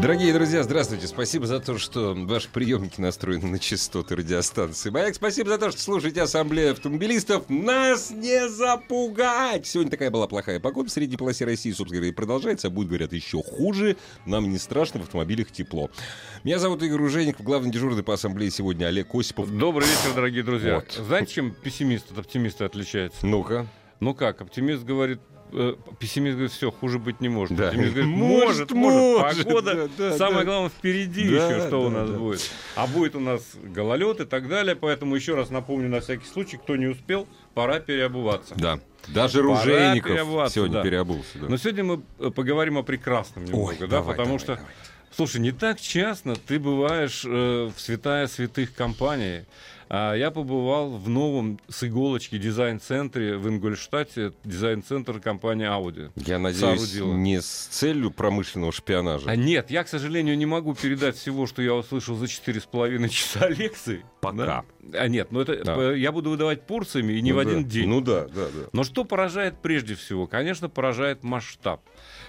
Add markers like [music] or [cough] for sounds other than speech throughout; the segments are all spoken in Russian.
Дорогие друзья, здравствуйте. Спасибо за то, что ваши приемники настроены на частоты радиостанции. Маяк, спасибо за то, что слушаете Ассамблею автомобилистов. Нас не запугать! Сегодня такая была плохая погода в средней полосе России, собственно говоря, и продолжается. А будет, говорят, еще хуже. Нам не страшно, в автомобилях тепло. Меня зовут Игорь Ужеников, главный дежурный по Ассамблее сегодня Олег Осипов. Добрый вечер, дорогие друзья. Вот. Знаете, чем пессимист от оптимиста отличается? Ну-ка. Ну как, оптимист говорит, э, пессимист говорит, все, хуже быть не может. Да. Оптимист говорит, Может, может, может, погода, да, да, самое да. главное, впереди Да, еще, что у да, нас да. будет. А будет у нас гололед и так далее, поэтому еще раз напомню на всякий случай, кто не успел, пора переобуваться. Да. Даже Пора Ружейников сегодня да. переобулся. да. Но сегодня мы э, поговорим о прекрасном немного, Ой, да, давай, потому давай, что, давай. Слушай, не так часто ты бываешь э, в святая святых компании. А я побывал в новом с иголочки дизайн-центре в Ингольштадте, дизайн-центр компании Audi. Я надеюсь, соорудила. не с целью промышленного шпионажа. А нет, я, к сожалению, не могу передать всего, что я услышал за четыре с половиной часа лекции. Пока. Да? А нет, ну это Да. э, я буду выдавать порциями и не Ну в да. один день. Ну да, да, да. Но что поражает прежде всего? Конечно, поражает масштаб.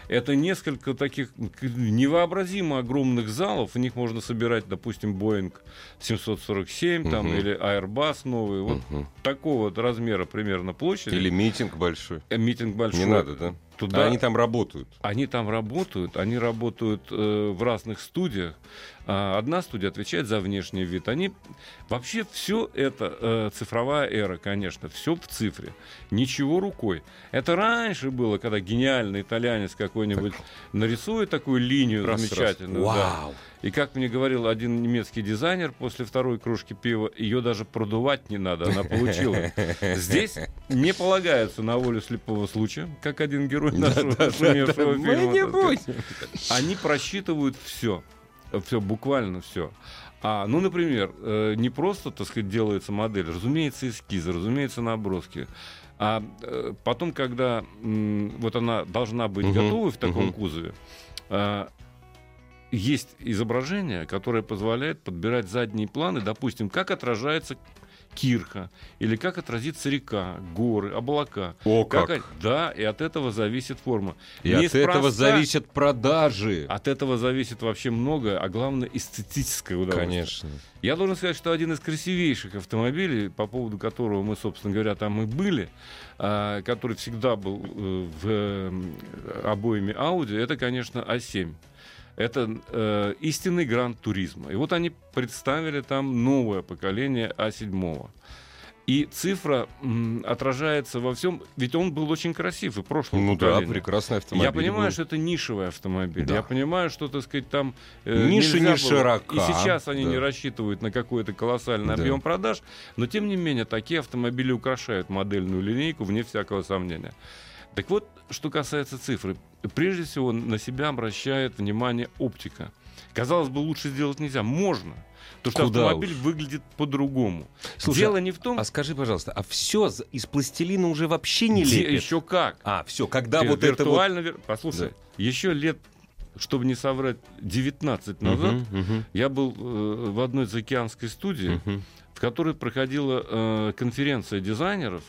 Это несколько таких невообразимо огромных залов. В них можно собирать, допустим, Boeing 747 там, Мгм. или Airbus новый. Вот Мгм. такого размера примерно площади. Или митинг большой. Э, Митинг большой. Не надо, да? Туда А они там работают. они там работают, они работают э, в разных студиях. А, одна студия отвечает за внешний вид. Они вообще все это э, цифровая эра, конечно, все в цифре, ничего рукой. Это раньше было, когда гениальный итальянец какой-нибудь нарисует такую линию Раз, раз. замечательную. да. И как мне говорил один немецкий дизайнер после второй кружки пива, ее даже продувать не надо, она получила. Здесь не полагаются на волю слепого случая, как один герой нашего нашумевшего Мы фильма. не будем. Они просчитывают все, все, буквально все. А, ну, например, э, не просто, так сказать, делается модель, разумеется, эскизы, разумеется, наброски. А э, потом, когда м, вот она должна быть Мгм, готова в таком мгм. кузове, а, есть изображение, которое позволяет подбирать задние планы, допустим, как отражается кирха, или как отразится река, горы, облака. О, как. Как Да, и от этого зависит форма. И от этого Неспроста- зависят продажи. От этого зависит вообще многое, а главное эстетическое удовольствие. Конечно. Я должен сказать, что один из красивейших автомобилей, по поводу которого мы, собственно говоря, там и были, а, который всегда был э, в э, обоими Audi, это, конечно, А7. Это э, истинный гранд туризма. И вот они представили там новое поколение А7. И цифра м, отражается во всем, ведь он был очень красив и прошлом Ну да, поколении. прекрасный автомобиль. Я понимаю, был. что это нишевый автомобиль. Да. Я понимаю, что, так сказать, там... э, нельзя не было- широка, И сейчас они да. не рассчитывают на какой-то колоссальный Да. объем продаж, но, тем не менее, такие автомобили украшают модельную линейку, вне всякого сомнения. Так вот, что касается цифры. Прежде всего, на себя обращает внимание оптика. Казалось бы, лучше сделать нельзя. Можно. Потому что Куда автомобиль уж. выглядит по-другому. Слушай, Дело не в том, А скажи, пожалуйста, а все из пластилина уже вообще не лепят? еще как. А, все, когда Вир- вот это вот... виртуально вир- Послушай, еще лет, чтобы не соврать, 19 назад мгм, я был э, в одной заокеанской студии, мгм. в которой проходила э, конференция дизайнеров,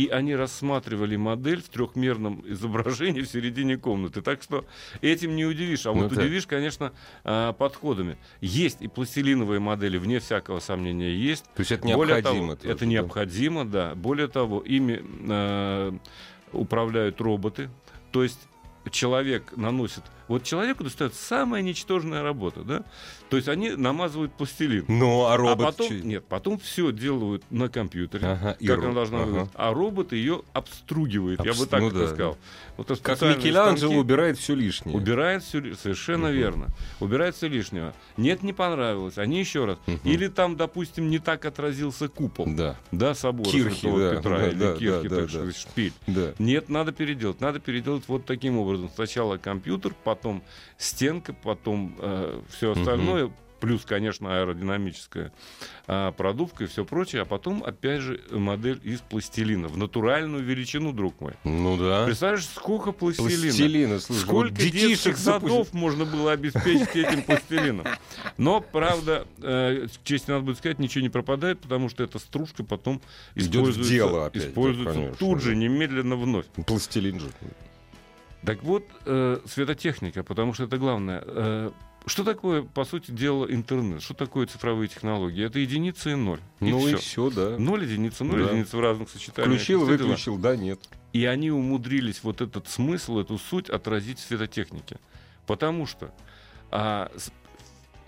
и они рассматривали модель в трехмерном изображении в середине комнаты. Так что этим не удивишь. А Ну вот да. удивишь, конечно, э, подходами. Есть и пластилиновые модели, вне всякого сомнения, есть. То есть это Более необходимо. того, тоже, это да? необходимо, да. Более того, ими э, управляют роботы. То есть человек наносит... Вот человеку достается самая ничтожная работа, да? То есть они намазывают пластилин. Ну, а а робот... потом, чё? нет, потом все делают на компьютере, Ага, как ро- она должна ага. выглядеть. А робот ее обстругивает, я Обс- бы так ну это да, сказал. Вот Как Микеланджело станки убирает все лишнее. Убирает все, совершенно Мгм. верно. Убирает все лишнего. Нет, не понравилось. Они еще раз. Мгм. Или там, допустим, не так отразился купол. Да, Да, собора Кирхи, Святого да, Петра да, или да, Кирхи, да, так да, шпиль. да. Нет, надо переделать. Надо переделать вот таким образом. Сначала компьютер, потом потом стенка, потом э, все остальное плюс, конечно, аэродинамическая а, продувка и все прочее, а потом, опять же, модель из пластилина в натуральную величину, друг мой. Ну да. Представляешь, сколько пластилина? Пластилина, слушай, Сколько вот детишек садов запу- можно было обеспечить этим пластилином. Но, правда, э, честно надо будет сказать, ничего не пропадает, потому что эта стружка потом Идет используется, дело опять, да, используется конечно, тут же, да. немедленно вновь. Пластилин же. Так вот, э, светотехника, потому что это главное. Э, что такое, по сути дела, интернет? Что такое цифровые технологии? Это единица и ноль. И ну и всё. все, да. Ноль единица, ноль Да. единица в разных сочетаниях. Включил, Все выключил, да, нет. И они умудрились вот этот смысл, эту суть отразить в светотехнике. Потому что а,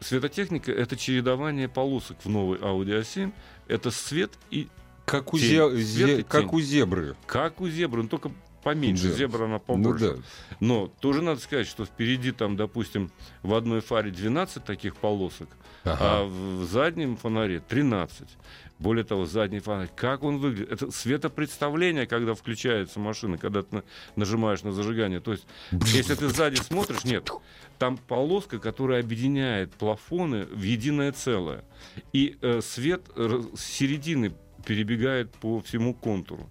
светотехника — это чередование полосок в новой Audi A7. Это свет и Как у, Тень. зе- Свет и как тень. у зебры. как у зебры, но только поменьше. Да. Зебра она Ну побольше. да. Но тоже надо сказать, что впереди там, допустим, в одной фаре 12 таких полосок, а Ага. в заднем фонаре 13. Более того, задний фонарь, как он выглядит? Это светопредставление, когда включается машина, когда ты на- нажимаешь на зажигание. То есть, если ты сзади смотришь, нет, там полоска, которая объединяет плафоны в единое целое. И э, свет р- с середины перебегает по всему контуру.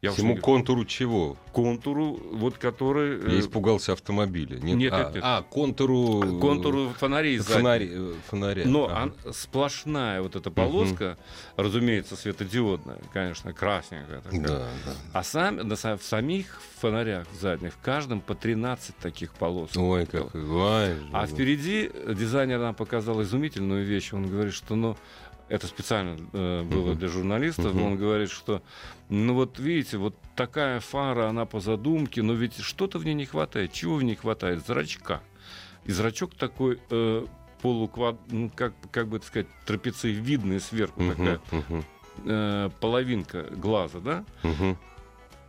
Я уж Всему не- контуру чего? контуру, вот который... э, Я испугался автомобиля. Нет, Нет, а, нет, нет. а, контуру... контуру фонарей фонари- э, фонаря. Но Ага. ан- сплошная вот эта полоска, разумеется, светодиодная, конечно, красненькая такая. Да, да. А сам, на в самих фонарях задних, в каждом по 13 таких полос. Ой, как... Ой, А впереди дизайнер нам показал изумительную вещь. Он говорит, что ну, это специально э, было для журналистов. Мгм. Он говорит, что ну вот видите, вот такая фара, она по задумке, но ведь что-то в ней не хватает. Чего в ней хватает? Зрачка. И зрачок такой э, полуквад, ну как, как бы это сказать, трапециевидный сверху Мгм, такая э, половинка глаза, да? мгм.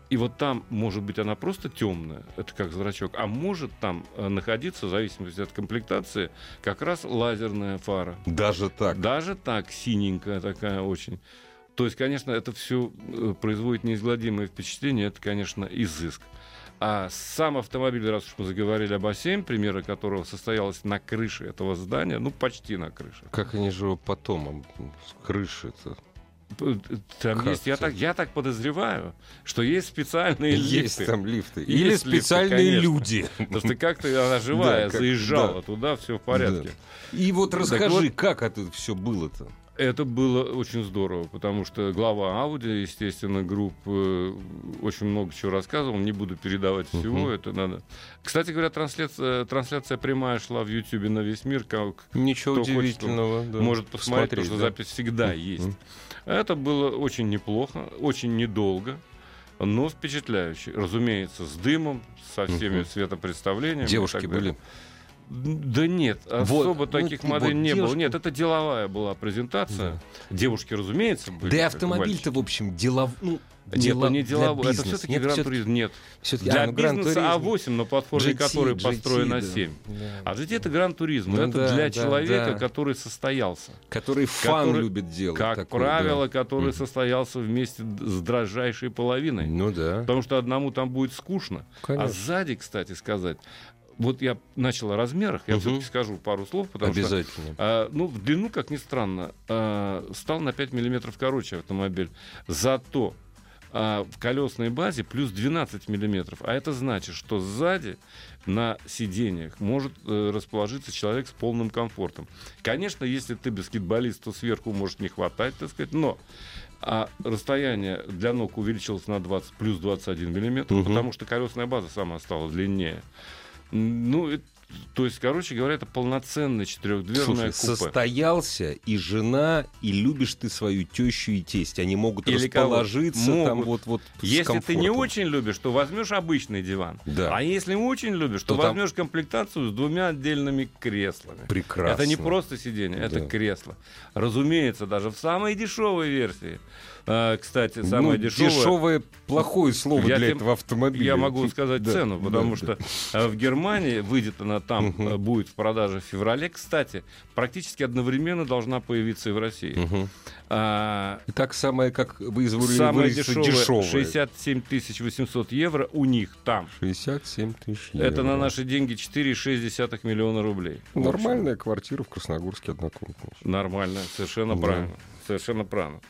И вот там, может быть, она просто темная, это как зрачок, а может там э, находиться, в зависимости от комплектации, как раз лазерная фара. Даже так. Даже так, синенькая такая очень. То есть, конечно, это все производит неизгладимое впечатление, это, конечно, изыск. А сам автомобиль, раз уж мы заговорили об А7, примера которого состоялась на крыше этого здания, ну, почти на крыше. Как они же его потом крыши-то? Там Как есть, я так, я так подозреваю, что есть специальные Есть лифты. там лифты. Есть Или лифты, специальные конечно. люди. Потому что как-то она живая, Да, как- заезжала да. туда, все в порядке. И вот расскажи, вот- как это все было-то? Это было очень здорово, потому что глава Audi, естественно, групп э, очень много чего рассказывал. Не буду передавать всего, Мгм. это надо. Кстати говоря, трансляция, трансляция прямая шла в YouTube на весь мир, как Ничего Кто хочет, удивительного. да. может посмотреть, потому что да. запись всегда Мгм. есть. Это было очень неплохо, очень недолго, но впечатляюще. Разумеется, с дымом, со всеми Мгм. светопредставлениями. и Девушки были? Да нет, Вот, особо ну, таких вот моделей не было. девушки- Нет, это деловая была презентация. Девушки, разумеется, были. Да и автомобиль-то, в общем, делов... ну, дела- Нет, это не деловой, это все-таки Нет, Гран всё-таки- Туризм. Нет. всё-таки- Для а, ну, бизнеса Туризмо. А8, на платформе GT, которой GT, построена да. 7. Да. А GT это Гран Туризм. Ну это да, для да, человека, да. который состоялся. Который фан Который, любит делать. Как такой, правило, да. который Мгм. состоялся вместе с дрожайшей половиной. Ну да. Потому что одному там будет скучно. А Конечно. сзади, кстати сказать, вот я начал о размерах, я Мгм. все-таки скажу пару слов, потому что Обязательно. а, ну, в длину, как ни странно, а, стал на 5 миллиметров короче автомобиль. Зато а, в колесной базе плюс 12 миллиметров. А это значит, что сзади на сиденьях может э, расположиться человек с полным комфортом. Конечно, если ты баскетболист, то сверху может не хватать, так сказать, но а расстояние для ног увеличилось на 20, плюс 21 миллиметр, Мгм. потому что колесная база сама стала длиннее. Ну, то есть, короче говоря, это полноценное четырехдверное Слушай, купе. состоялся и жена, и любишь ты свою тещу и тесть. Они могут Или расположиться там Могут. вот вот с Если ты не очень любишь, то возьмешь обычный диван. Да. А если очень любишь, то, То там- возьмешь комплектацию с двумя отдельными креслами. Прекрасно. Это не просто сиденье, это Да. кресло. Разумеется, даже в самой дешевой версии А, кстати, самое ну, дешевое... Дешевое плохое слово Я для тем- этого автомобиля. Я могу сказать Да, цену, да, потому да. что э, в Германии выйдет она там, э, будет в продаже в феврале. Кстати, практически одновременно должна появиться и в России. Мгм. А, И так самое, как вы изволили Самое дешевое, дешевое. 67 800 евро у них там. 67 тысяч Это на евро. наши деньги 4,6 миллиона рублей. Нормальная квартира в Красногорске однокомнатная. Нормально, совершенно Да. правильно. Совершенно правильно.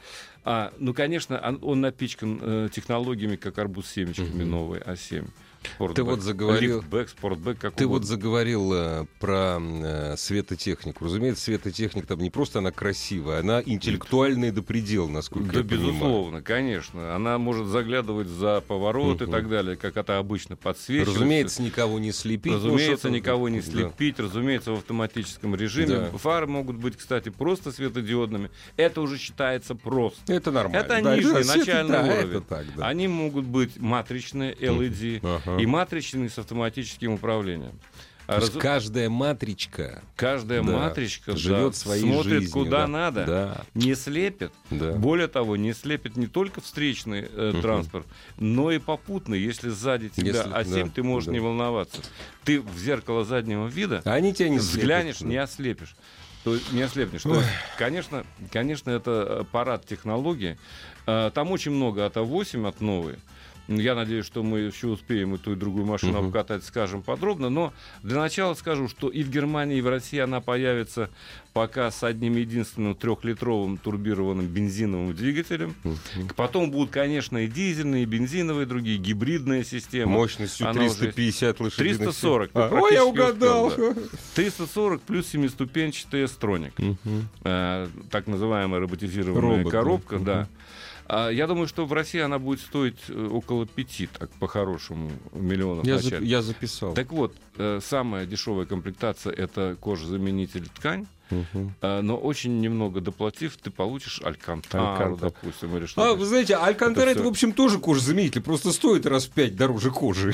А, ну, конечно, он, он напичкан э, технологиями, как арбуз с семечками Мгм. новый А7. Спортбэк. Ты вот заговорил- Лифтбэк, спортбэк, как Ты вот заговорил э, про э, светотехнику. Разумеется, светотехника там не просто она красивая, она интеллектуальная до предела, насколько Да, я понимаю. безусловно, конечно. Она может заглядывать за поворот и Мгм. так далее, как это обычно подсвечивается. Разумеется, никого не слепить. Разумеется, никого не да. слепить, разумеется, в автоматическом режиме. Да. Фары могут быть, кстати, просто светодиодными. Это уже считается просто. Это нормально. Это Да, нижний, да, свет- начальный да, уровень. Это так, да. Они могут быть матричные, LED, Ага. И матричные с автоматическим управлением. А То есть разу- каждая матричка Каждая да, матричка живет да, своей смотрит жизнью, куда да. надо, Да, не слепит. да. Более того, не слепит не только встречный э, Мгм. транспорт, но и попутный. Если сзади тебя Если- А7, да, ты можешь да. не волноваться. Ты в зеркало заднего вида А они тебя не слепят, взглянешь, да. не ослепишь. То есть не ослепнешь. То есть, конечно, конечно, это парад технологий. А, Там очень много от А8, от новой. Я надеюсь, что мы еще успеем и ту, и другую машину Мгм. обкатать, скажем подробно. Но для начала скажу, что и в Германии, и в России она появится пока с одним единственным трехлитровым турбированным бензиновым двигателем. Мгм. Потом будут, конечно, и дизельные, и бензиновые, другие, гибридные системы. Мощностью Она уже 350 лошадиных сил. 340, ты А, Ой, я угадал. успел, 340 плюс семиступенчатый строник. Мгм. Э, так называемая роботизированная Робот, да. коробка, Мгм. да. А я думаю, что в России она будет стоить э, около пяти, так по-хорошему, миллионов Я, за- я записал. Так вот, э, самая дешевая комплектация это кожезаменитель ткань, Э, но очень немного доплатив, ты получишь алькантару, допустим, или А, что-то. вы знаете, Алькантара Это это, в общем, тоже кожезаменитель, просто стоит раз в пять дороже кожи.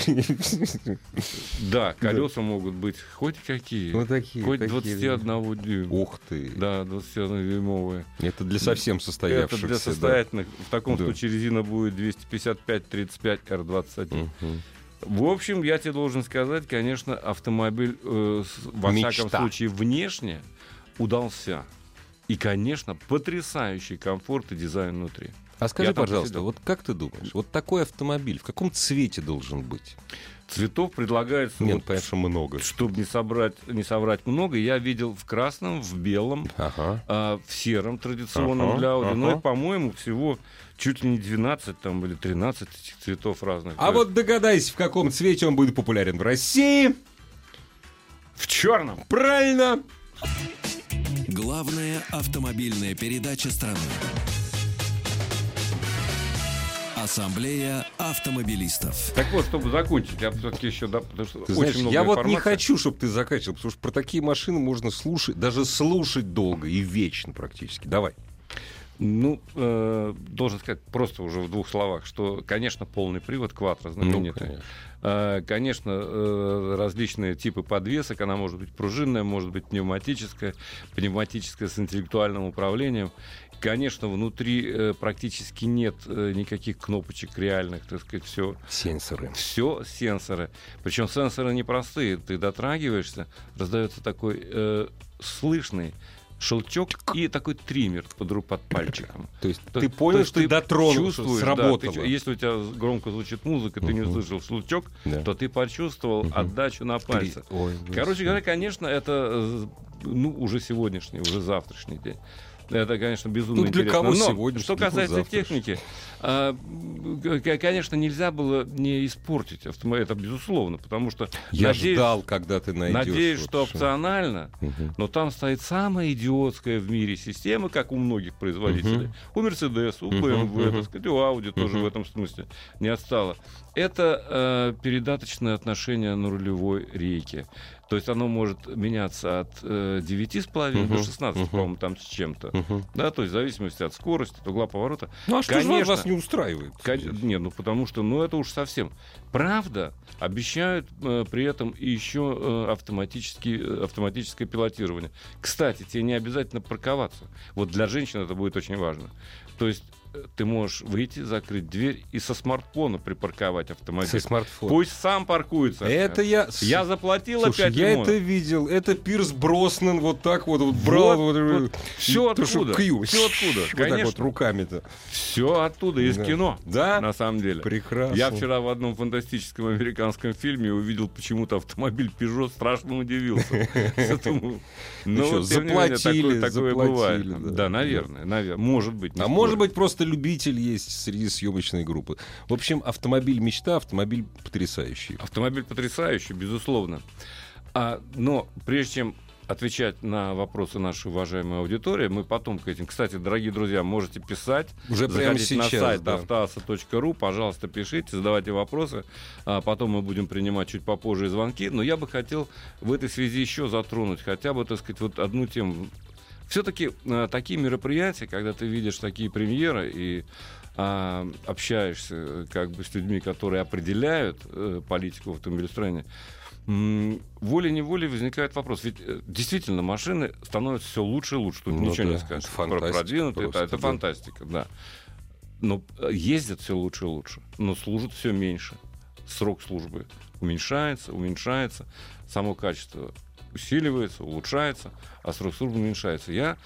Да, колеса могут быть хоть какие, Вот такие. хоть такие. 21 дюйма. Ух ты. Да, 21-дюймовые. Это для совсем Это состоявшихся. для да. состоятельных. В таком Да. случае резина будет 255-35 R21. Мгм. В общем, я тебе должен сказать, конечно, автомобиль, э, с- во Мечта. всяком случае, внешне удался. И, конечно, потрясающий комфорт и дизайн внутри. А скажи, Я пожалуйста, посидел. вот как ты думаешь, вот такой автомобиль в каком цвете должен быть? Цветов предлагается, Нет, вот, конечно, много. чтобы не, собрать, не соврать много, я видел в красном, в белом, Ага. а, в сером традиционном Ага, для Audi. Ну ага. и, по-моему, всего чуть ли не 12 там, или 13 этих цветов разных. А вот догадайся, в каком цвете он будет популярен в России? В черном. Правильно! Главная автомобильная передача страны. Ассамблея автомобилистов. Так вот, чтобы закончить, я все-таки еще, да, потому что Ты очень знаешь, много я вот не информации. хочу, чтобы ты заканчивал, потому что про такие машины можно слушать, даже слушать долго и вечно практически. Давай. Ну, э, должен сказать просто уже в двух словах, что, конечно, полный привод кватро Ну, знаменитый. конечно. Э, Конечно, э, различные типы подвесок. Она может быть пружинная, может быть пневматическая, пневматическая с интеллектуальным управлением. Конечно, внутри э, практически нет э, никаких кнопочек реальных, так сказать, все Сенсоры. все сенсоры. Причем сенсоры непростые. Ты дотрагиваешься, раздается такой э, слышный щелчок и такой триммер под, под пальчиком. [laughs] То есть То- ты то понял, есть что ты дотронулся, чувствуешь, да, сработало. ты если у тебя громко звучит музыка, ты не Мгм. услышал щелчок, Да. то ты почувствовал Мгм. отдачу на пальце. Ой, Короче говоря, конечно, это э, ну, уже сегодняшний, уже завтрашний день. Это, конечно, безумно Ну, для интересно. кого Но сегодняшний, что касается завтрашний? техники, а, конечно, нельзя было не испортить автомобиль. Это безусловно, потому что Я надеюсь, ждал, когда ты найдешь. надеюсь, вот что опционально, но там стоит самая идиотская в мире система, как у многих производителей. У Mercedes, у BMW, мгм. так сказать, у Audi тоже в этом смысле не отстала. Это э, передаточное отношение на рулевой рейке. То есть оно может меняться от э, 9,5 до Мгм, 16, мгм. по-моему, там с чем-то. Мгм. Да, то есть в зависимости от скорости, от угла поворота. Ну а что же Конечно. вас не устраивает? Кон- Не, ну потому что, ну это уж совсем. Правда, обещают э, при этом еще э, э, автоматическое пилотирование. Кстати, тебе не обязательно парковаться. Вот для женщин это будет очень важно. То есть ты можешь выйти, закрыть дверь и со смартфона припарковать автомобиль. Со смартфона. Пусть сам паркуется. Это я... Я заплатил Слушай, опять я лимонов. это видел. Это Пирс Броснан вот так вот, вот брал. Вот, Вот, вот. Что оттуда. кью. Всё оттуда. Вот так вот Конечно. руками-то. Все оттуда, из Да. кино. Да? На самом деле. Прекрасно. Я вчера в одном фантастическом американском фильме увидел почему-то автомобиль Peugeot, страшно удивился. [laughs] Ну Ну, заплатили, такое- бывает. да. Наверное, наверное. Может быть. А может быть, просто любитель есть среди съемочной группы. В общем, автомобиль мечта, автомобиль потрясающий. Автомобиль потрясающий, безусловно. А, но прежде чем отвечать на вопросы нашей уважаемой аудитории, мы потом к этим... Кстати, дорогие друзья, можете писать. Уже прямо Заходите на сейчас, сайт да. автоаса.ру, пожалуйста, пишите, задавайте вопросы. А потом мы будем принимать чуть попозже звонки. Но я бы хотел в этой связи еще затронуть хотя бы, так сказать, вот одну тему. Все-таки такие мероприятия, когда ты видишь такие премьеры и а, общаешься э, как бы с людьми, которые определяют э, политику в автомобилестроении, м, волей-неволей возникает вопрос. Ведь э, действительно машины становятся все лучше и лучше. Тут Ну ничего да, не скажешь. фантастика Продвинутые, просто, это, это да. фантастика, да. Но э, ездят все лучше и лучше, но служат все меньше. Срок службы уменьшается, уменьшается, само качество усиливается, улучшается, а службы уменьшается. Я,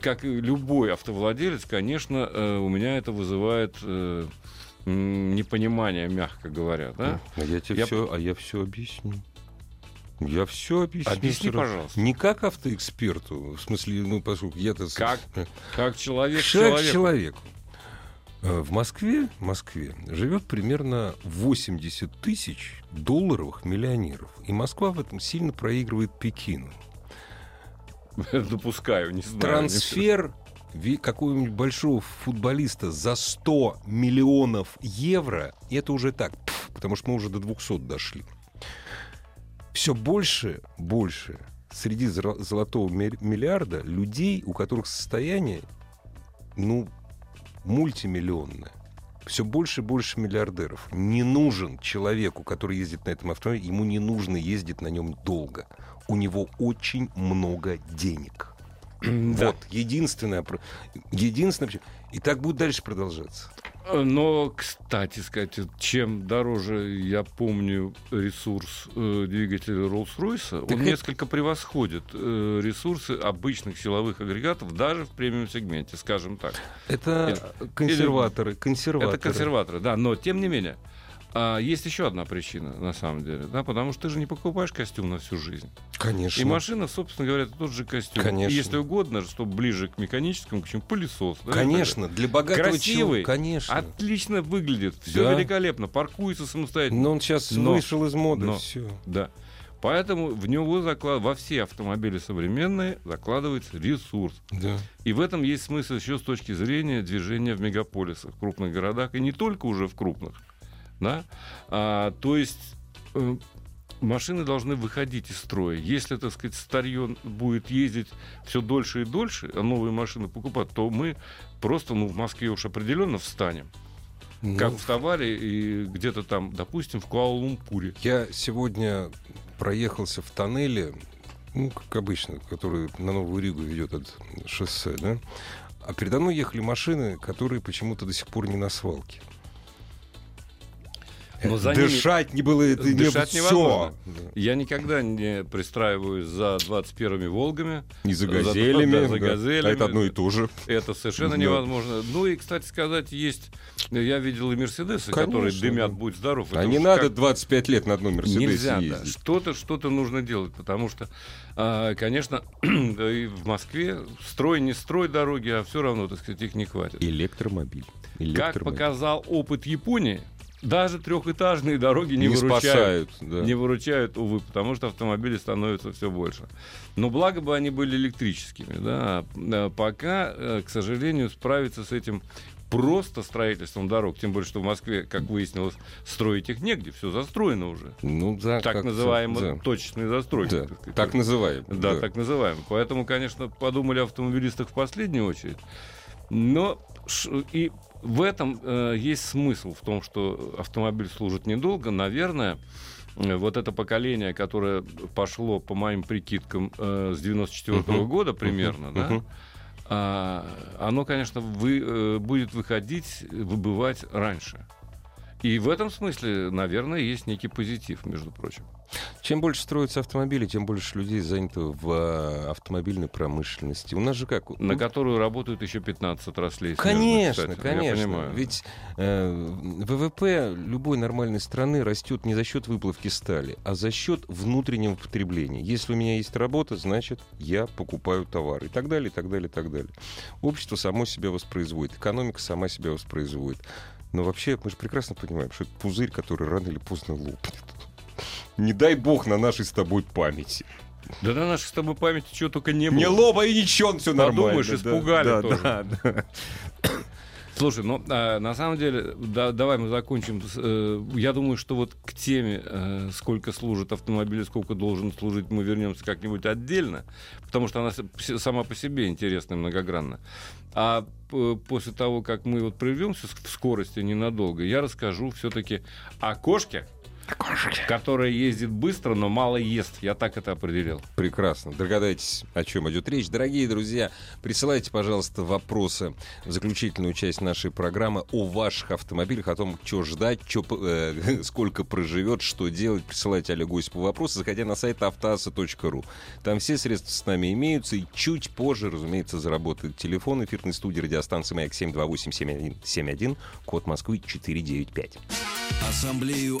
как и любой автовладелец, конечно, э, у меня это вызывает э, непонимание, мягко говоря. Да? А я тебе Я- все, а я все объясню. Я все объясню. Объясни, сразу. пожалуйста. Не как автоэксперту, в смысле, ну, поскольку я-то... Как [laughs] Как человек человек. человеку. Э, В Москве, в Москве живет примерно 80 тысяч долларовых миллионеров. И Москва в этом сильно проигрывает Пекину. [laughs] Допускаю, не знаю. Трансфер какого-нибудь большого футболиста за 100 миллионов евро, и это уже так, пф, потому что мы уже до 200 дошли. Все больше, больше среди золотого ми- миллиарда людей, у которых состояние, ну, мультимиллионное. Все больше и больше миллиардеров. Не нужен человеку, который ездит на этом автомобиле, ему не нужно ездить на нем долго. У него очень много денег. Да. Вот, единственное, единственное, и так будет дальше продолжаться. Но, кстати сказать, чем дороже, я помню, ресурс э, двигателя Так он это- несколько превосходит э, ресурсы обычных силовых агрегатов даже в премиум-сегменте, скажем так. Это консерваторы, консерваторы. Это консерваторы, да, но тем не менее. А, есть еще одна причина, на самом деле, да, потому что ты же не покупаешь костюм на всю жизнь. Конечно. И машина, собственно говоря, это тот же костюм. Конечно. И если угодно, чтобы ближе к механическому, чем пылесос. да. Конечно, для богатого Красивый, человека, конечно. Отлично выглядит, все Да. великолепно, паркуется самостоятельно. Но он сейчас Но- вышел из моды, но- все. Да. Поэтому в него заклад... во все автомобили современные закладывается ресурс. Да. И в этом есть смысл еще с точки зрения движения в мегаполисах, в крупных городах, и не только уже в крупных. Да? А, то есть э, машины должны выходить из строя. Если, так сказать, старье будет ездить все дольше и дольше, а новые машины покупать, то мы просто, ну, в Москве уж определенно встанем. Ну, Как вставали и где-то там, допустим, в Куала-Лумпуре. Я сегодня проехался в тоннеле, ну, как обычно, который на Новую Ригу ведет от шоссе, да? А передо мной ехали машины, которые почему-то до сих пор не на свалке. Но за ними- Дышать не было, это Дышать не невозможно. Да. Я никогда не пристраиваюсь за 21-ми «Волгами». Не за За- газелями. да, за да. газелями, А это одно и да. то же. Это совершенно Да. невозможно. Ну и, кстати сказать, есть... Я видел и «Мерседесы», Конечно, которые дымят, да. будь здоров. А не надо как- 25 лет на одном Мерседесе Нельзя, да. ездить. Что-то, что-то нужно делать, потому что, а, конечно, [clears throat] да и в Москве строй, не строй дороги, а все равно, так сказать, их не хватит. Электромобиль. Как Электромобиль. показал опыт Японии, даже трехэтажные дороги не, не, выручают. спасают. да. Не выручают, увы, потому что автомобилей становится все больше. Но благо бы они были электрическими. Да? А Пока, э, к сожалению, справиться с этим просто строительством дорог, тем более, что в Москве, как выяснилось, строить их негде, все застроено уже. Ну, да, Так называемые да. точечные застройки. Да, так так называем. Да, так называемые. Поэтому, конечно, подумали автомобилистах в последнюю очередь. Но и в этом э, есть смысл в том, что автомобиль служит недолго. Наверное, э, вот это поколение, которое пошло, по моим прикидкам, э, с 94 Мгм. года примерно, да, а, оно, конечно, вы, э, будет выходить, выбывать раньше. И в этом смысле, наверное, есть некий позитив, между прочим. Чем больше строятся автомобили, тем больше людей занято в а, автомобильной промышленности. У нас же как? На которую работают еще 15 отраслей. Конечно, кстати. конечно. Я понимаю. Ведь э, ВВП любой нормальной страны растет не за счет выплавки стали, а за счет внутреннего потребления. Если у меня есть работа, значит, я покупаю товар. И так далее, и так далее, и так далее. Общество само себя воспроизводит, экономика сама себя воспроизводит. Но вообще мы же прекрасно понимаем, что это пузырь, который рано или поздно лопнет. Не дай бог на нашей с тобой памяти. Да на нашей с тобой памяти чего только не было. Не лоба и ничего, все нормально. Подумаешь, испугали да, тоже. да, да. Слушай, ну а, на самом деле, да, давай мы закончим. э, я думаю, что вот к теме, э, сколько служит автомобиль, сколько должен служить, мы вернемся как-нибудь отдельно, потому что она сама по себе интересна многогранна. А п- после того, как мы вот прервемся в скорости ненадолго, я расскажу все-таки о кошке, которая ездит быстро, но мало ест. Я так это определил. Прекрасно. Догадайтесь, о чем идет речь. Дорогие друзья, присылайте, пожалуйста, вопросы в заключительную часть нашей программы о ваших автомобилях, о том, что ждать, чё, п- э, [laughs] сколько проживет, что делать. Присылайте Олегу Осипову вопросы, заходя на сайт автоаса.ру. Там все средства с нами имеются, и чуть позже, разумеется, заработает телефон эфирной студии радиостанции «Маяк» 728-7171, код Москвы 495. Ассамблею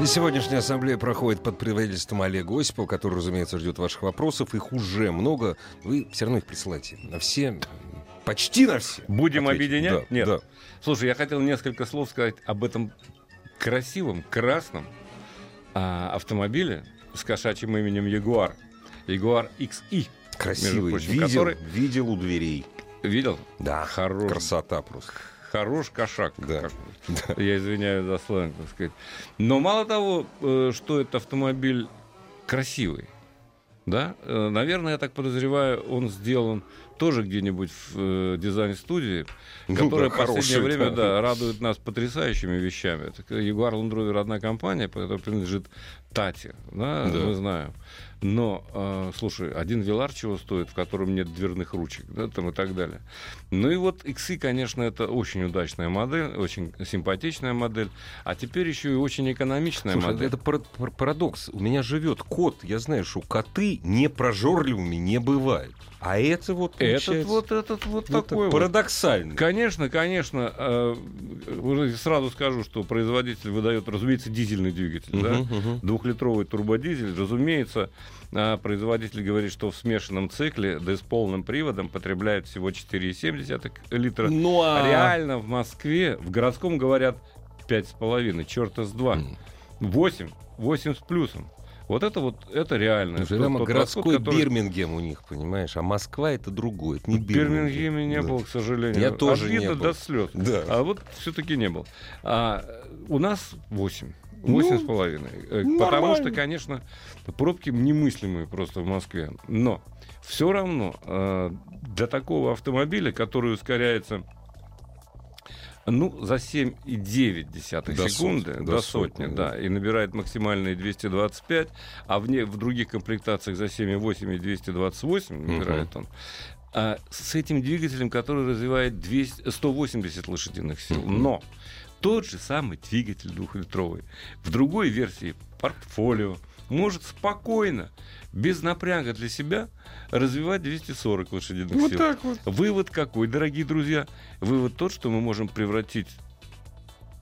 И сегодняшняя ассамблея проходит под предводительством Олега Осипова, который, разумеется, ждет ваших вопросов. Их уже много. Вы все равно их присылайте. На все, почти на все. Будем Ответим. объединять? Да, Нет. да. Слушай, я хотел несколько слов сказать об этом красивом, красном а, автомобиле с кошачьим именем Ягуар. Ягуар XI. Красивый. прочим, видел, который- видел у дверей. Видел? Да, Хорош. красота просто. Хорош кошак. Да. какой. Я извиняюсь за сленг, так сказать. Но мало того, э, что этот автомобиль красивый, да, э, наверное, я так подозреваю, он сделан тоже где-нибудь в э, дизайн-студии, Ну которая да, в последнее хороший, время да. да, радует нас потрясающими вещами. Это Jaguar Land Rover одна компания, которая принадлежит Тати, да, Да. мы знаем. Но, э, слушай, один Вилар чего стоит, в котором нет дверных ручек, да, там и так далее. Ну и вот XI, конечно, это очень удачная модель, очень симпатичная модель, а теперь еще и очень экономичная Слушай, модель. это пар- пар- парадокс. У меня живет кот. Я знаю, что коты не прожорливыми не бывают. А это вот Этот вот, этот вот ну, такой вот. парадоксально. Конечно, конечно. э, сразу скажу, что производитель выдает, разумеется, дизельный двигатель. да? Мгм, мгм. Двухлитровый турбодизель. Разумеется, производитель говорит, что в смешанном цикле, да и с полным приводом, потребляет всего 4,7 литра. Ну а... Реально в Москве, в городском говорят 5,5, черта с 2. Мгм. 8, 8 с плюсом. Вот это вот, это реально. Там тот городской расход, который- Бирмингем у них, понимаешь? А Москва это другое, это не Бирмингем. Бирмингеме не Да. было, к сожалению. Я тоже Обидно не был. до слез. Да. А вот все-таки не был. А, у нас 8. Восемь Ну, с половиной. Э, Потому что, конечно, пробки немыслимые просто в Москве. Но все равно э, для такого автомобиля, который ускоряется ну, за 7,9 До секунды, сотни, до, до сотни, сотни, да, да. и набирает максимальные 225, а в, не- в других комплектациях за 7,8 и 228 набирает он. А с этим двигателем, который развивает 200, 180 лошадиных сил. Мгм. Но тот же самый двигатель двухлитровый в другой версии портфолио может спокойно, без напряга для себя, развивать 240 лошадиных Вот сил. так вот. Вывод какой, дорогие друзья? Вывод тот, что мы можем превратить,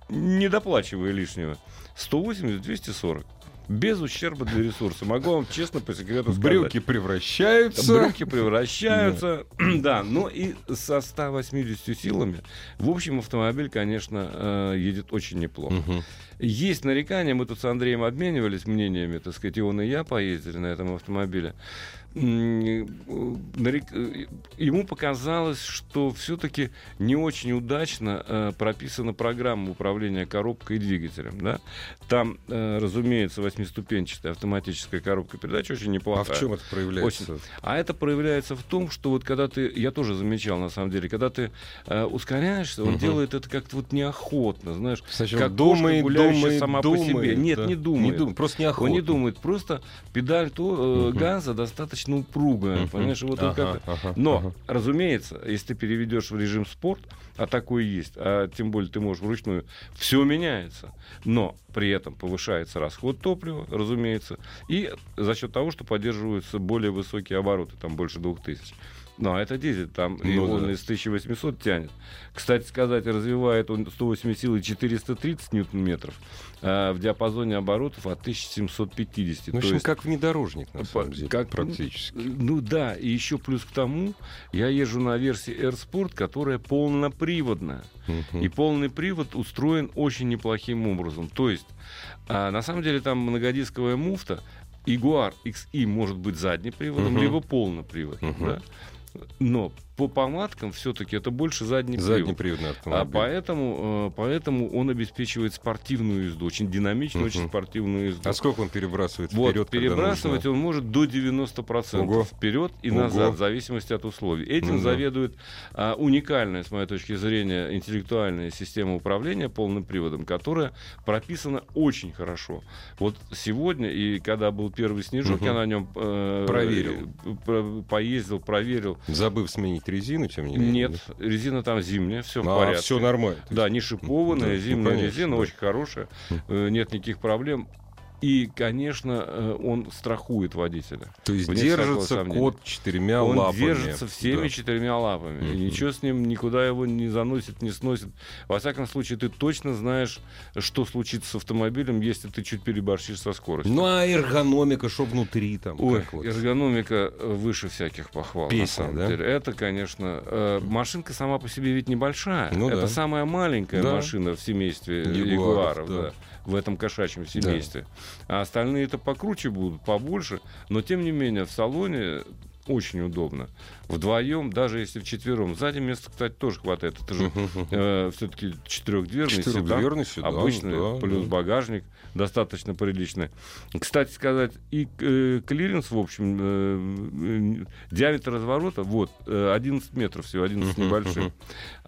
не доплачивая лишнего, 180 в 240. Без ущерба для ресурса. Могу вам честно по секрету сказать. Брюки превращаются. Брюки превращаются. Да, [clears throat] но и со 180 силами. В общем, автомобиль, конечно, э, едет очень неплохо. Есть нарекания, мы тут с Андреем обменивались мнениями, так сказать, и он и я поездили на этом автомобиле. Э, э, Ему показалось, что все-таки не очень удачно э, прописана программа управления коробкой и двигателем. Да? Там, разумеется, восьмиступенчатая автоматическая коробка передач очень А неплохая. в чем это проявляется? А это проявляется в том, что вот когда ты, я тоже замечал на самом деле, когда ты ускоряешься, он Мгм. делает это как-то вот неохотно, знаешь, Сначала как думает, кошка, думает, сама по думает, себе. Нет, да. не думает. Не думает, просто неохотно. Он не думает, просто педаль то, э, Мгм. газа достаточно упругая, Мгм. понимаешь, вот Ага, как ага, Но, ага. разумеется, если ты переведешь в режим спорт, а такой есть, а тем более ты можешь вручную, все меняется. Но при этом повышается расход топлива, разумеется, и за счет того, что поддерживаются более высокие обороты, там больше 2000. Ну, а это дизель, там и Ну он да. из 1800 тянет. Кстати сказать, развивает он 180 сил и 430 ньютон-метров а в диапазоне оборотов от 1750. Ну, в общем, есть как внедорожник, на самом деле, как- практически. ну да, и еще плюс к тому, я езжу на версии Air Sport, которая полноприводная. Мгм. И полный привод устроен очень неплохим образом. То есть, а, на самом деле, там многодисковая муфта, Jaguar XI может быть заднеприводом, Мгм. либо полноприводом. Мгм. да. Но по помадкам все-таки это больше задний привод. А автомобиль. поэтому, э, поэтому он обеспечивает спортивную езду, очень динамичную, Мгм. очень спортивную езду. А сколько он перебрасывает Вот, вперед, перебрасывать нужно? он может до 90% Ого. вперед и Ого. назад, в зависимости от условий. Этим да. заведует а, уникальная, с моей точки зрения, интеллектуальная система управления полным приводом, которая прописана очень хорошо. Вот сегодня, и когда был первый снежок, Мгм. я на нем э, Проверил. э, поездил, проверил. Забыв сменить резину, тем не менее. Нет, резина там зимняя, все в А, порядке. все нормально. Да, не шипованная, ну, зимняя конечно, резина, да. очень хорошая, э, нет никаких проблем. И, конечно, э, он страхует водителя. То есть Вне держится кот четырьмя он лапами. держится всеми Да. четырьмя лапами. И Мгм. ничего с ним никуда его не заносит, не сносит. Во всяком случае, ты точно знаешь, что случится с автомобилем, если ты чуть переборщишь со скоростью. Ну а эргономика, что внутри там? Ой, вот? эргономика э, выше всяких похвал. Песня, на самом да? деле. Это, конечно, э, машинка сама по себе ведь небольшая. Ну это да. самая маленькая Да. машина в семействе Ягуаров, ягуаров, да. да, в этом кошачьем семействе. А остальные это покруче будут, побольше. Но тем не менее в салоне очень удобно. Вдвоем, даже если вчетвером. Сзади места, кстати, тоже хватает. Это же Мгм. все-таки четырехдверный, Четырехдверный седан, обычный, да, плюс да. багажник достаточно приличный. Кстати сказать, и э, клиренс, в общем, э, э, диаметр разворота, вот, э, 11 метров всего, 11 Мгм, небольших.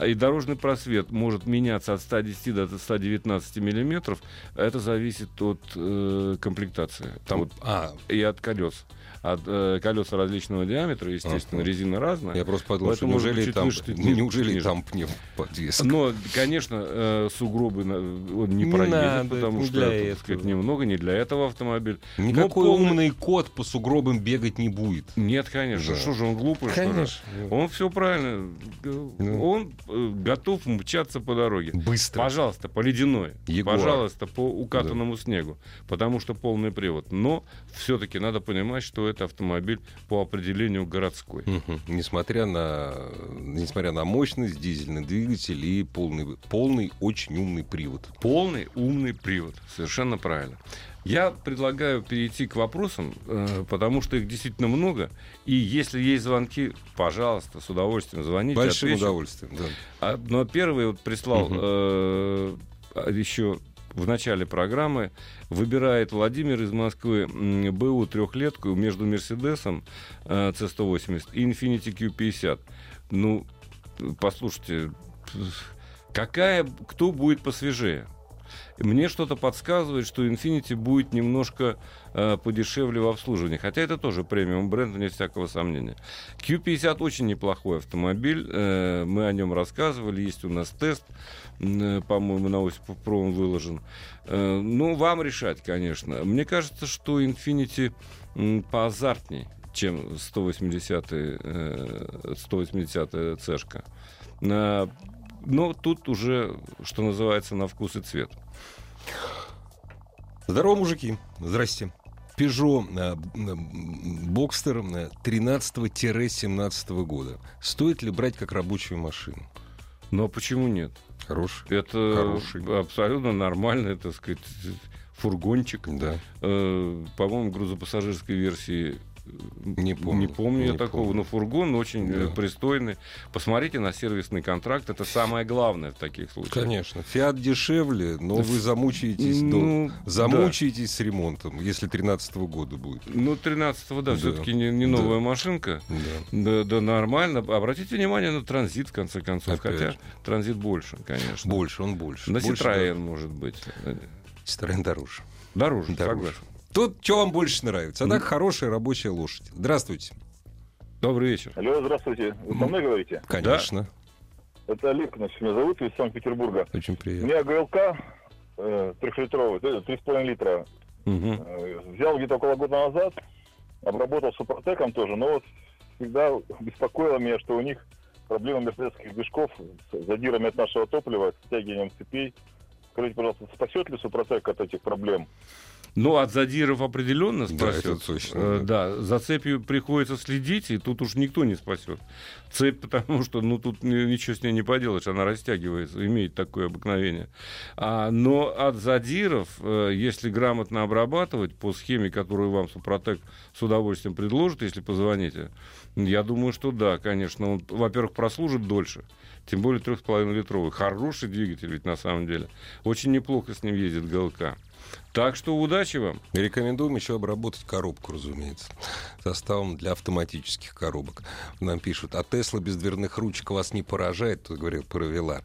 И дорожный просвет может меняться от 110 до 119 миллиметров. Это зависит от э, комплектации. Там, Вот, а, и от колес. От э, колеса различного диаметра, естественно, Ага. резина разная. я просто подумал, что неужели быть, там, чуть выше, чуть неужели ниже. там пневмоподвеска? Но, конечно, э, сугробы он не, Не проедет, надо, потому не что это, так этого. сказать, немного, не для этого автомобиль. Никакой Но полный- умный кот по сугробам бегать не будет. Нет, конечно. Да. Что же он глупый, что ли? Он все правильно. Ну. Он э, готов мчаться по дороге. Быстро. Пожалуйста, по ледяной. Ягуар. Пожалуйста, по укатанному снегу. Потому что полный привод. Но все-таки надо понимать, что это автомобиль по определению городской. Мгм. Несмотря на, несмотря на мощность, дизельный двигатель и полный, полный очень умный привод. Полный умный привод. Совершенно правильно. Я предлагаю перейти к вопросам, э, потому что их действительно много. И если есть звонки, пожалуйста, с удовольствием звоните. Большим отвечу. удовольствием. Да. А, но первый вот прислал Мгм. э, еще в начале программы. Выбирает Владимир из Москвы БУ трехлетку между Мерседесом э, C180 и Infiniti Q50. Ну, послушайте, какая, кто будет посвежее? Мне что-то подсказывает, что Infinity будет немножко э, подешевле в обслуживании. Хотя это тоже премиум бренд, вне всякого сомнения. Q50 очень неплохой автомобиль. э, мы о нем рассказывали. Есть у нас тест. э, По-моему, на Осипов Про он выложен. Э, ну, вам решать, конечно. Мне кажется, что Infinity м, поазартней, чем 180 э, 180 цешка. Но тут уже, что называется, на вкус и цвет. Здорово, мужики. Здрасте. Peugeot Boxster 13-17 года. Стоит ли брать как рабочую машину? Ну а почему нет? Хороший. Это Хороший. абсолютно нормальный, так сказать, фургончик. Да. Э, по-моему, грузопассажирской версии Не помню. Не помню я Не такого, помню. но фургон очень э, Да. пристойный. Посмотрите на сервисный контракт, это самое главное в таких случаях. Конечно. Фиат дешевле, но вы замучаетесь, до- Ну, замучаетесь с ремонтом, если 13 года будет. Ну, 13-го, да, Да. все-таки не, не Да. новая машинка. Да. Да, да, нормально. Обратите внимание на транзит, в конце концов. Опять Хотя транзит больше, конечно. Больше, он больше. На Больше, Citroёn, может быть. да. Citroёn дороже. Дороже, Дороже. согласен. Тут что вам больше нравится? А так хорошая рабочая лошадь. Здравствуйте. Добрый вечер. Алло, здравствуйте. Вы со мной говорите? Конечно. Это Олег, значит, меня зовут, из Санкт-Петербурга. Очень У приятно. меня ГЛК э, трехлитровый, э, 3,5 литра. Мгм. Э, Взял где-то около года назад, обработал супротеком тоже, но вот всегда беспокоило меня, что у них проблема мерседесских движков с задирами от нашего топлива, с стягиванием цепей. Скажите, пожалуйста, спасет ли супротек от этих проблем? Ну, от задиров определенно Да, спасет. это точно, Э, да. Да, за цепью приходится следить, и тут уж никто не спасет. Цепь, [laughs] потому что, ну, тут ни- ничего с ней не поделаешь, она растягивается, имеет такое обыкновение. А, но от задиров, э, если грамотно обрабатывать по схеме, которую вам Супротек с удовольствием предложит, если позвоните, я думаю, что да, конечно. Он, во-первых, прослужит дольше, тем более 3,5 литровый. Хороший двигатель ведь на самом деле. Очень неплохо с ним ездит ГЛК. Так что удачи вам. Рекомендуем еще обработать коробку, разумеется, составом для автоматических коробок. Нам пишут, а Тесла без дверных ручек вас не поражает, тут говорил про Велар.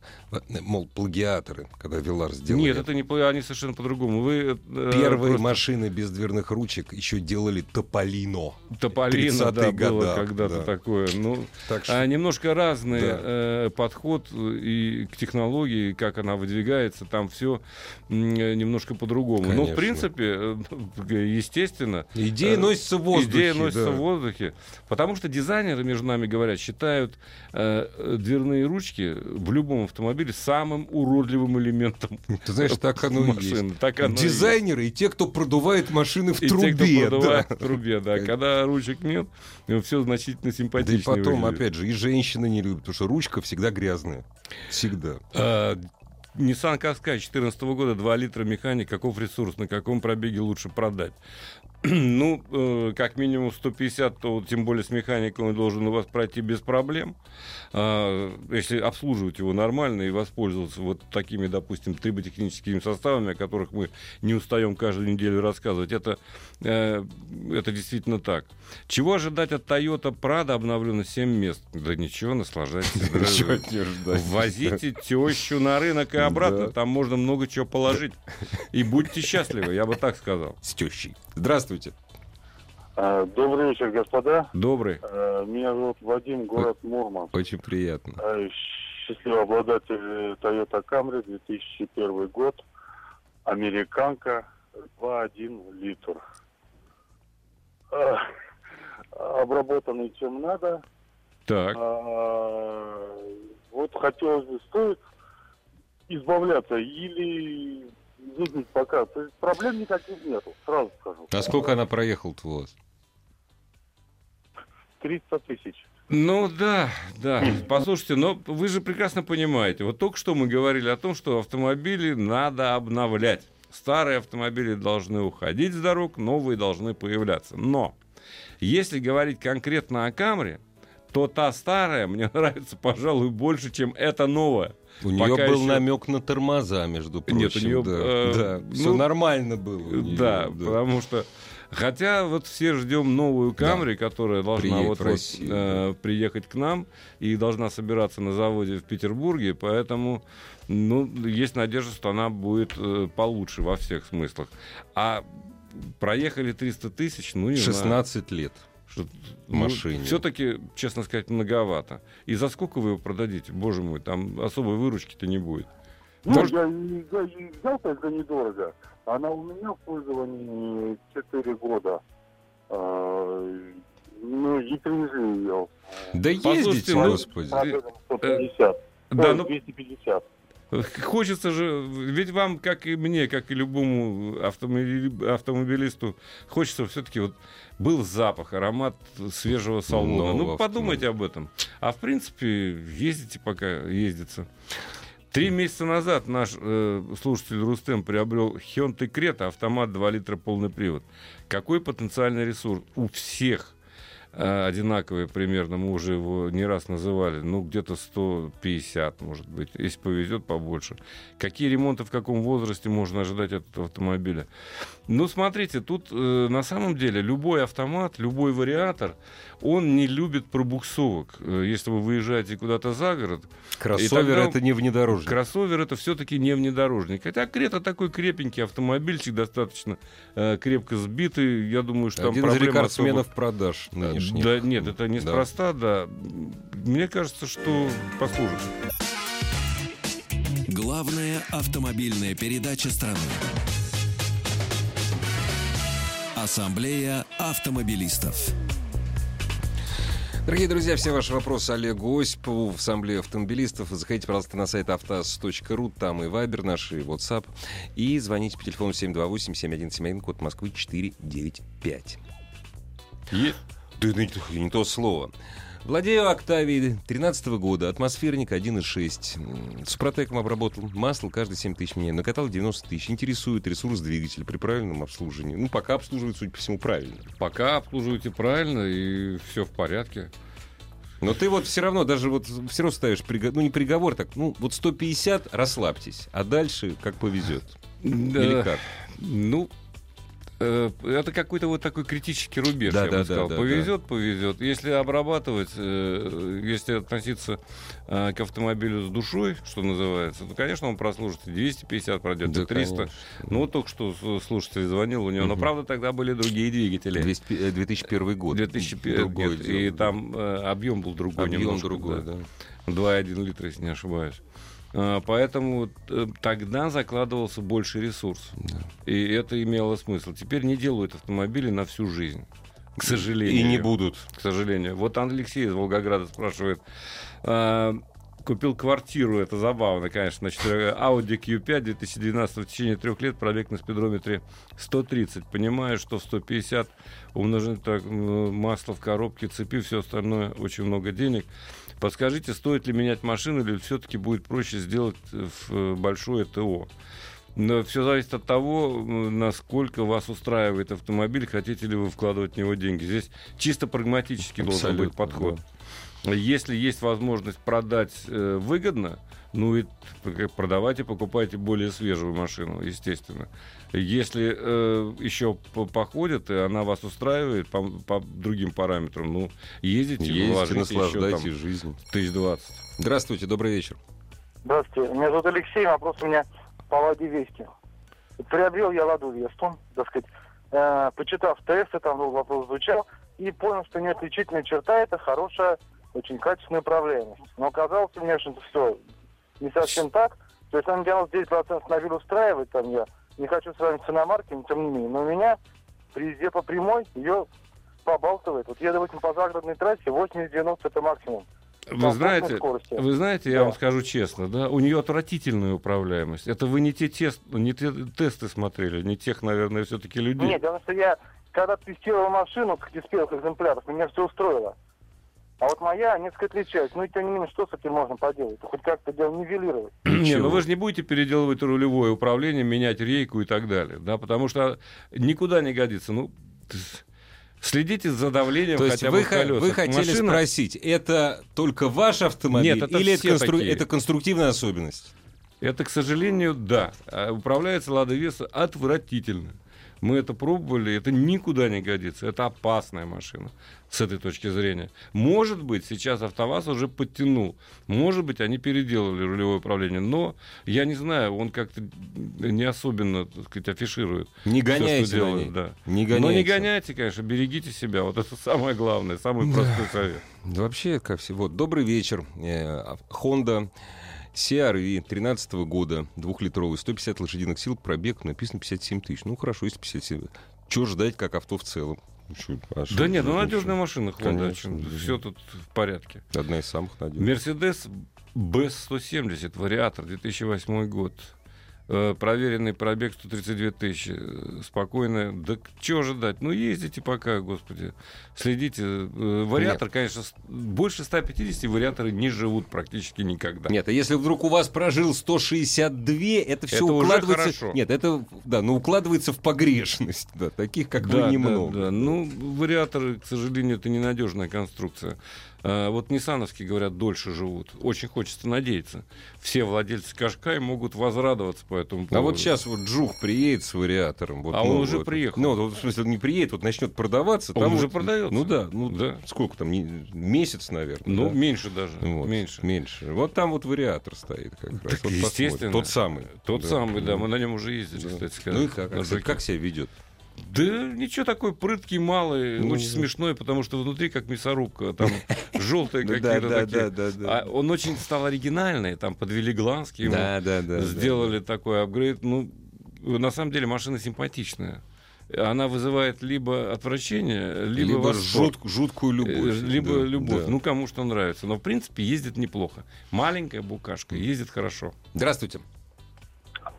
Мол, плагиаторы, когда Велар сделали. Нет, это не они совершенно по-другому. Вы э, Первые просто машины без дверных ручек еще делали Тополино. Тополино, 30-е да, было года, когда-то да. такое. Ну, Так что а, немножко разный Да. э, подход и к технологии, как она выдвигается, там все немножко по-другому. Но, в Конечно. принципе, э, [laughs] естественно, идея э, носится в воздухе. Идея носится да. в воздухе. Потому что дизайнеры, между нами говорят, считают э, дверные ручки в любом автомобиле самым уродливым элементом Ты знаешь, так оно и машины. есть. Так оно и есть. Дизайнеры и те, кто продувает машины в И трубе. те, кто продувает да. в трубе, да. Когда ручек нет, все значительно Да симпатичнее и потом, выглядит. опять же, и женщины не любят, потому что ручка всегда грязная. Всегда. А, Nissan Qashqai 2014 года, 2 литра механик, каков ресурс, на каком пробеге лучше продать? [clears throat] ну, э, как минимум 150, то тем более с механиком он должен у вас пройти без проблем. А, если обслуживать его нормально и воспользоваться вот такими, допустим, триботехническими составами, о которых мы не устаем каждую неделю рассказывать, это, э, это действительно так. Чего ожидать от Toyota Prado обновлено 7 мест? Да ничего, наслаждайтесь. [laughs] Возите тещу на рынок и обратно, Да. там можно много чего положить. И будьте счастливы, я бы так сказал. С тещей. Здравствуйте. А, Добрый вечер, господа. Добрый. А, Меня зовут Вадим, город Мурманск. Очень приятно. А, Счастливый обладатель э, Toyota Camry 2001 год. Американка 2.1 литр. Обработанный чем надо. Так. А, Вот хотелось бы, стоит избавляться или видеть пока. То есть проблем никаких нету, сразу скажу. А сколько она проехала-то у вас? 300 тысяч. Ну да, да. Послушайте, но вы же прекрасно понимаете, вот только что мы говорили о том, что автомобили надо обновлять. Старые автомобили должны уходить с дорог, новые должны появляться. Но если говорить конкретно о Камре, то та старая мне [laughs] нравится, пожалуй, больше, чем эта новая. У Пока нее был еще- намек на тормоза, между прочим. Нет, у неё, да, э, да. Все ну, нормально было. у неё, Да, потому что Хотя вот все ждем новую Камри, которая должна вот, в Россию, э, приехать к нам и должна собираться на заводе в Петербурге, поэтому ну, есть надежда, что она будет э, получше во всех смыслах. А проехали 300 тысяч, ну не знаю. 16 лет. Что, в машине. Все-таки, честно сказать, многовато. И за сколько вы его продадите? Боже мой, там особой выручки-то не будет. Ну, Может- я, и- я и взял тогда недорого. Она у меня в пользовании 4 года. А, ну, и привезли ее. Да Послушайте, ездите, ну, господи. Пробегом 150. Да, ну, 250. Хочется же, ведь вам, как и мне, как и любому автомобили- автомобилисту, хочется все-таки вот был запах, аромат свежего салона. Нового ну, подумайте об этом. А в принципе, ездите пока ездится. Три месяца назад наш э, слушатель Рустем приобрел Hyundai Creta, автомат 2 литра полный привод. Какой потенциальный ресурс? У всех одинаковые примерно, мы уже его не раз называли, ну, где-то 150, может быть, если повезет, побольше. Какие ремонты в каком возрасте можно ожидать от этого автомобиля? Ну, смотрите, тут э, на самом деле любой автомат, любой вариатор, он не любит пробуксовок. Э, Если вы выезжаете куда-то за город, Кроссовер тогда- это не внедорожник. Кроссовер это все-таки не внедорожник. Хотя Крета такой крепенький автомобильчик, достаточно э, крепко сбитый. Я думаю, что там Один из рекордсменов особо- продаж нынешних. Да, нет, это Да. неспроста, да. Мне кажется, что послужит. Главная автомобильная передача страны. Ассамблея автомобилистов. Дорогие друзья, все ваши вопросы Олегу Осипову в Ассамблее автомобилистов. Заходите, пожалуйста, на сайт автоаз.ру, там и Вайбер наш, и WhatsApp. И звоните по телефону 728-7171, код Москвы 495. Е- Да не то слово. Владею Октавией 13 года, атмосферник 1.6. М, Супротеком обработал, масло каждые 7 тысяч мне, накатал 90 тысяч. Интересует ресурс двигателя при правильном обслуживании. Ну, пока обслуживает, судя по всему, правильно. Пока обслуживаете правильно и все в порядке. Но ты вот все равно, даже вот все равно ставишь, приго- ну не приговор, так, ну вот 150, расслабьтесь, а дальше как повезет. Или Да, как? Ну, это какой-то вот такой критический рубеж, Да, я да, бы да, сказал. да, повезет, повезет. Если обрабатывать, э, если относиться э, к автомобилю с душой, что называется, то, конечно, он прослужит и 250, пройдет и Да, 300. конечно. Ну, вот только что слушатель звонил у него. Но, правда, тогда были другие двигатели. 200 э, 2001 год. 2001 Другое нет, дело, и да. там э, объем был другой объем немножко, другой, да. да. 2,1 литра, если не ошибаюсь. А, Поэтому э, тогда закладывался больше ресурс. Да. И это имело смысл. Теперь не делают автомобили на всю жизнь. К сожалению. И не будут. К сожалению. Вот Алексей из Волгограда спрашивает. Купил квартиру, это забавно, конечно, на 4 Audi Q5 2012 в течение трех лет пробег на спидрометре 130. Понимаю, что в 150 умножить так, масло в коробке, цепи, все остальное, очень много денег. Подскажите, стоит ли менять машину или все-таки будет проще сделать э, большое ТО? Но все зависит от того, насколько вас устраивает автомобиль, хотите ли вы вкладывать в него деньги. Здесь чисто прагматически должен быть Абсолютно, подход. Если есть возможность продать э, выгодно, ну и продавайте, покупайте более свежую машину, естественно. Если э, еще по- походит, и она вас устраивает по, по другим параметрам, ну, ездите, Ездите, наслаждайтесь еще там жизнью. тысяч двадцать. Здравствуйте, добрый вечер. Здравствуйте, меня зовут Алексей, вопрос у меня по Ладе Вести. Приобрел я Ладу Весту, так сказать, э, почитав тесты, там был вопрос звучал, и понял, что неотличительная черта это хорошая, очень качественная управляемость. Но оказалось у меня, что это все не совсем так. То есть, он делал 10% автомобиль устраивает, там я не хочу с вами ценомарки, но тем не менее. Но у меня при езде по прямой ее побалтывает. Вот еду, допустим, по загородной трассе, 80-90 это максимум. Вы знаете, скорости. вы знаете, я Да. вам скажу честно, да, у нее отвратительная управляемость. Это вы не те, тест, не те тесты смотрели, не тех, наверное, все-таки людей. Нет, дело том, что я, когда тестировал машину, как из первых экземпляров, меня все устроило. А вот моя несколько отличается. Ну и тем не менее, что с этим можно поделать? Хоть как-то дело нивелировать. [clears throat] Не, ну вы же не будете переделывать рулевое управление, менять рейку и так далее, да, потому что никуда не годится. Ну, следите за давлением То хотя вы, бы в ха- колесах. вы хотели Машина- спросить, это только ваш автомобиль Нет, это или это, констру- такие. это конструктивная особенность? Это, к сожалению, да. А Управляется Лада Веса отвратительно. Мы это пробовали, это никуда не годится. Это опасная машина с этой точки зрения. Может быть, сейчас АвтоВАЗ уже подтянул. Может быть, они переделали рулевое управление. Но я не знаю, он как-то не особенно, так сказать, афиширует. Не гоняйте что на делает, ней. да. Не Но не гоняйте. гоняйте, конечно, берегите себя. Вот это самое главное, самый простой совет. Вообще, как всего. Добрый вечер. Э, Honda CRV 13 года, двухлитровый, 150 лошадиных сил, пробег, написано 57 тысяч. Ну, хорошо, если 57. Чего ждать, как авто в целом? Ну, чё, а Да нет, ну надежная машина, Honda. да. Все тут в порядке. Одна из самых надежных. Мерседес БЭС-170, вариатор, 2008 год. Э, проверенный пробег 132 тысячи. Спокойно. Да чего ожидать? Ну, ездите пока, господи. Следите. Э, Вариатор, конечно, с- больше 150 вариаторы не живут практически никогда. Нет, а если вдруг у вас прожил 162, это все Это уже укладывается... хорошо. Нет, это, да, ну, укладывается в погрешность, да, таких, как Да, вы, да, немного. да. Ну, вариаторы, к сожалению, это ненадежная конструкция. А, вот ниссановские, говорят, дольше живут. Очень хочется надеяться. Все владельцы Кашкай могут возрадоваться по этому поводу. А вот сейчас вот Джух приедет с вариатором. Вот А он новый уже вот. приехал. Ну, вот, в смысле, он не приедет, вот начнет продаваться. Он там уже вот- продается. Ну да, ну Да. Сколько там, не- месяц, наверное. Ну, да? меньше даже. Вот, Меньше. Меньше. Вот там вот вариатор стоит как раз. Так, Вот посмотрим. естественно. Тот самый. Тот Да. самый, да. Мы на нем уже ездили, Да. кстати сказать. Ну и как, как себя ведет? Да ничего такой прыткий, малый, Ну, очень да. смешной, потому что внутри как мясорубка, там [laughs] желтые Ну какие-то да, да, такие. да, да, да. А он очень стал оригинальный, там подвели глазки ему, Да, да, да. да. сделали такой апгрейд. Ну, на самом деле машина симпатичная. Она вызывает либо отвращение, либо, Либо жут- жуткую Э, любовь. Либо Да, любовь. да. Ну, кому что нравится. Но, в принципе, ездит неплохо. Маленькая букашка, ездит хорошо. Здравствуйте.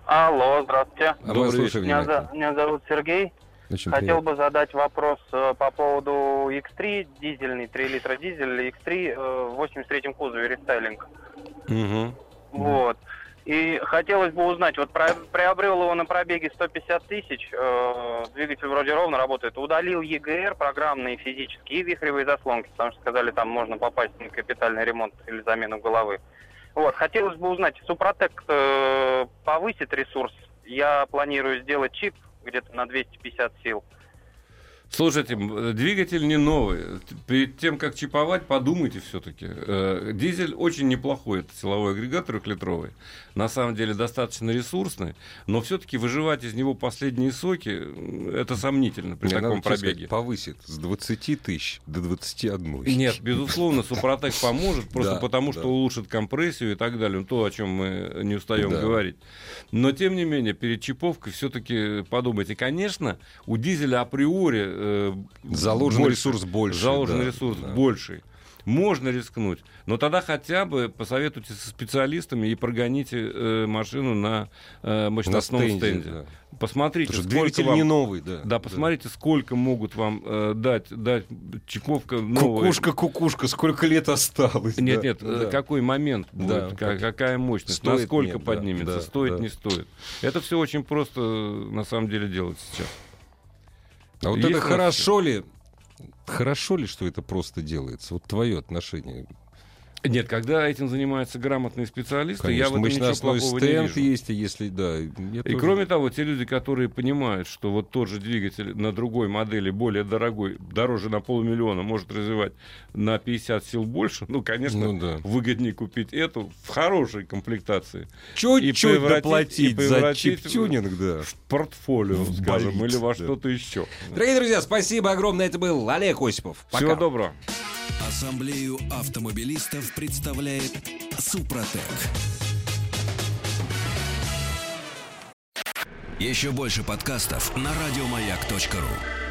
Алло, здравствуйте. Добрый вечер. Меня, меня зовут Сергей. Очень Хотел приятно. бы задать вопрос э, по поводу X3, дизельный, 3 литра дизель, X3 э, в 83-м кузове, рестайлинг. Вот. И хотелось бы узнать, вот про- приобрел его на пробеге 150 тысяч, э, двигатель вроде ровно работает, удалил ЕГР, программные, физические и вихревые заслонки, потому что сказали, там можно попасть на капитальный ремонт или замену головы. Вот, хотелось бы узнать, Супротек э, повысит ресурс, я планирую сделать чип где-то на 250 сил. Слушайте, двигатель не новый. Перед тем, как чиповать, подумайте все-таки. Дизель очень неплохой, это силовой агрегат трехлитровый. На самом деле достаточно ресурсный, но все-таки выживать из него последние соки, это сомнительно при Не, надо таком сказать, пробеге. повысит с 20 тысяч до 21. Нет, безусловно, Супротек поможет, просто Да, потому да. что улучшит компрессию и так далее. Ну, То, о чем мы не устаем Да. говорить. Но, тем не менее, перед чиповкой все-таки подумайте. Конечно, у дизеля априори э, Заложен больше- ресурс больше. заложен да, ресурс да. больший. Можно рискнуть, но тогда хотя бы посоветуйтесь со специалистами и прогоните э, машину на э, На мощностном стенде. стенде. да. Посмотрите, Потому что сколько двигатель вам- не новый, да. Да, посмотрите, сколько могут вам э, дать, дать чиповка новая. Кукушка, кукушка, сколько лет осталось. Нет, да, нет, э, да. какой момент будет, Да, ка- как- какая мощность, Стоит, насколько нет, да, поднимется, да, стоит, да. не стоит. Это все очень просто э, на самом деле делать сейчас. А вот Есть это хорошо ли? Хорошо ли, что это просто делается? Вот твое отношение. Нет, когда этим занимаются грамотные специалисты, я в Конечно, этом ничего плохого не стенд вижу. есть, и если да. И тоже- кроме того, те люди, которые понимают, что вот тот же двигатель на другой модели, более дорогой, дороже на полмиллиона, может развивать на 50 сил больше, ну, конечно, Ну да. выгоднее купить эту в хорошей комплектации. Чуть-чуть доплатить за превратить чип-тюнинг, да. В портфолио, В скажем, болид, или во да. что-то еще. Дорогие друзья, спасибо огромное. Это был Олег Осипов. Пока. Всего доброго. Ассамблею автомобилистов представляет Супротек. Еще больше подкастов на радиомаяк.ру.